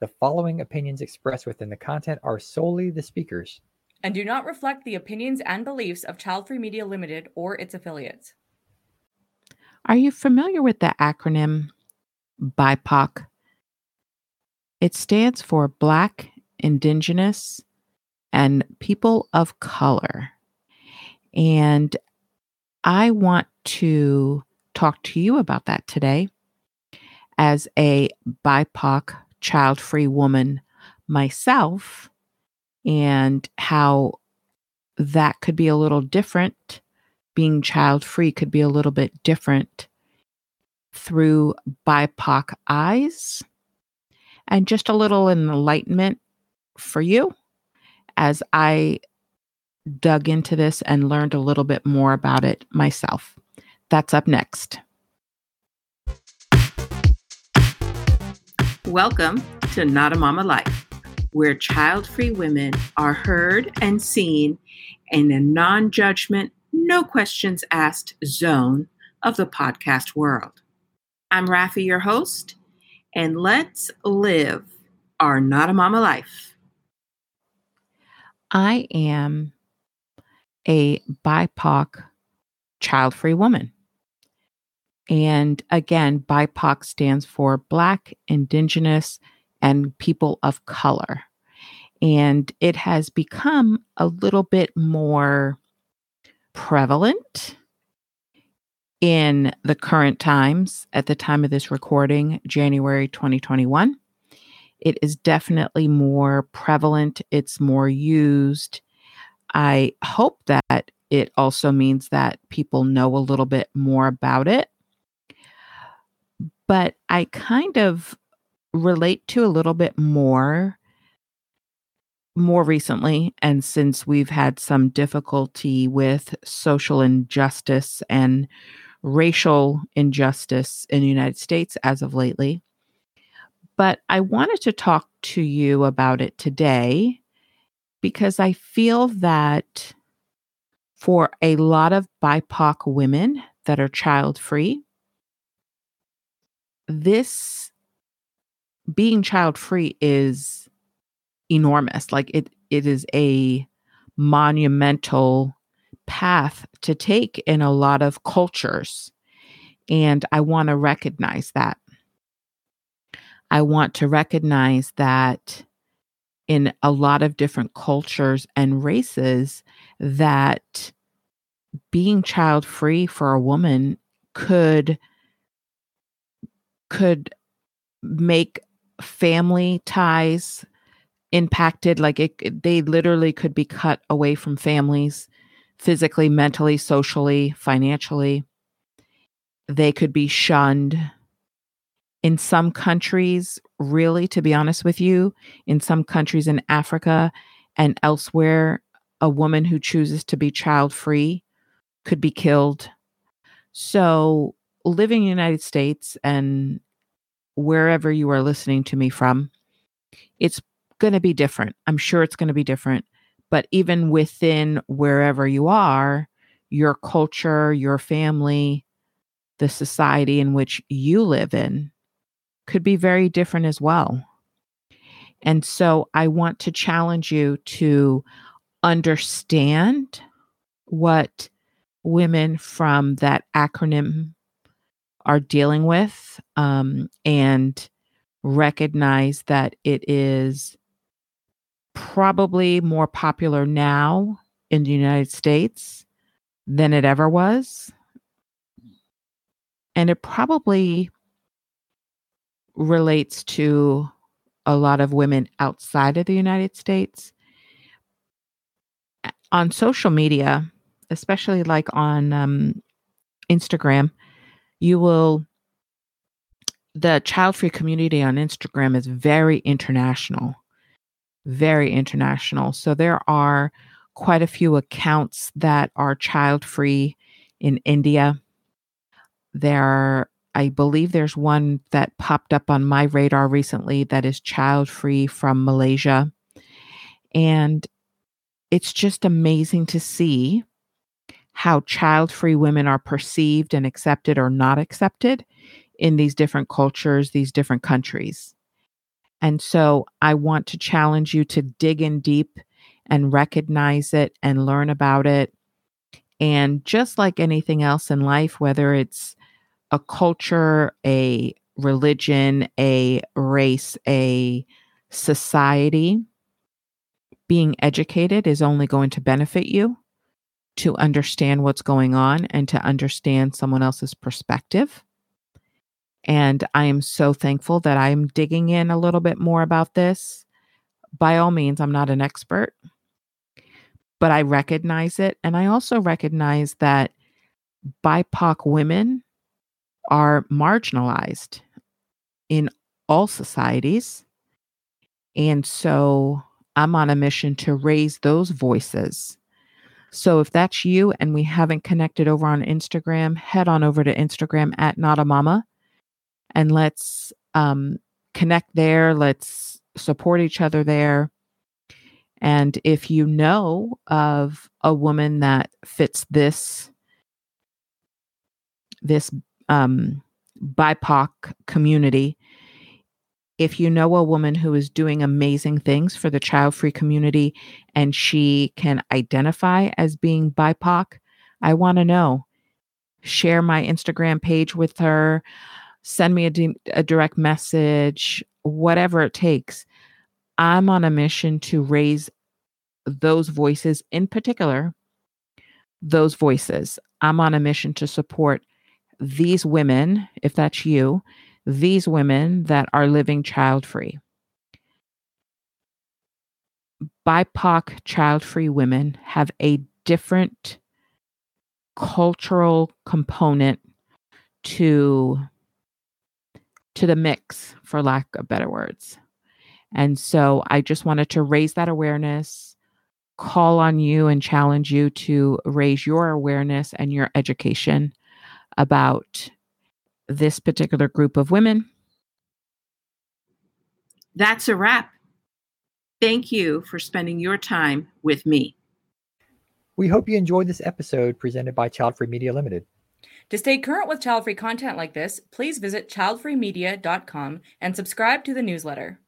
The following opinions expressed within the content are solely the speakers and do not reflect the opinions and beliefs of Child Free Media Limited or its affiliates. Are you familiar with the acronym BIPOC? It stands for Black, Indigenous, and People of Color. And I want to talk to you about that today as a BIPOC child free woman myself and how that could be a little different. Being child free could be a little bit different through BIPOC eyes and just a little enlightenment for you as I dug into this and learned a little bit more about it myself. That's up next. Welcome to Not a Momma Life, where child free women are heard and seen in a non judgment, no questions asked zone of the podcast world. I'm Raphie, your host, and let's live our Not a Momma life. I am a BIPOC child free woman. And again, BIPOC stands for Black, Indigenous, and People of Color. And it has become a little bit more prevalent in the current times at the time of this recording, January 2021. It is definitely more prevalent, it's more used. I hope that it also means that people know a little bit more about it but I kind of relate to a little bit more more recently and since we've had some difficulty with social injustice and racial injustice in the United States as of lately. But I wanted to talk to you about it today because I feel that for a lot of BIPOC women that are child free, this being child free is enormous. Like it it is a monumental path to take in a lot of cultures. And I want to recognize that. I want to recognize that in a lot of different cultures and races that being child free for a woman could could make family ties impacted like it they literally could be cut away from families physically mentally socially financially. They could be shunned. In some countries really to be honest with you in some countries in Africa and elsewhere a woman who chooses to be child free could be killed. So living in the United States and wherever you are listening to me from, it's going to be different. I'm sure it's going to be different. But even within wherever you are, your culture, your family, the society in which you live in could be very different as well. And so I want to challenge you to understand what women from that acronym are dealing with um, and recognize that it is probably more popular now in the United States than it ever was. And it probably relates to a lot of women outside of the United States. On social media, especially like on um, Instagram, you will the child free community on Instagram is very international, very international. So there are quite a few accounts that are child free in India. There, are, I believe there's one that popped up on my radar recently that is child free from Malaysia. And it's just amazing to see how child free women are perceived and accepted or not accepted in these different cultures, these different countries. And so I want to challenge you to dig in deep and recognize it and learn about it. And just like anything else in life, whether it's a culture, a religion, a race, a society, being educated is only going to benefit you to understand what's going on and to understand someone else's perspective. And I am so thankful that I'm digging in a little bit more about this. By all means, I'm not an expert, but I recognize it. And I also recognize that BIPOC women are marginalized in all societies. And so I'm on a mission to raise those voices. So if that's you and we haven't connected over on Instagram, head on over to Instagram at Not a Momma and let's um, connect there. Let's support each other there. And if you know of a woman that fits this this um, BIPOC community, if you know a woman who is doing amazing things for the child free community and she can identify as being BIPOC, I want to know. Share my Instagram page with her, send me a, di- a direct message, whatever it takes. I'm on a mission to raise those voices, in particular, those voices. I'm on a mission to support these women, if that's you, these women that are living child free. BIPOC child free women have a different cultural component to to the mix for lack of better words and so i just wanted to raise that awareness call on you and challenge you to raise your awareness and your education about this particular group of women. That's a wrap. Thank you for spending your time with me. We hope you enjoyed this episode presented by Child Free Media Limited. To stay current with child free content like this, please visit childfreemedia.com and subscribe to the newsletter.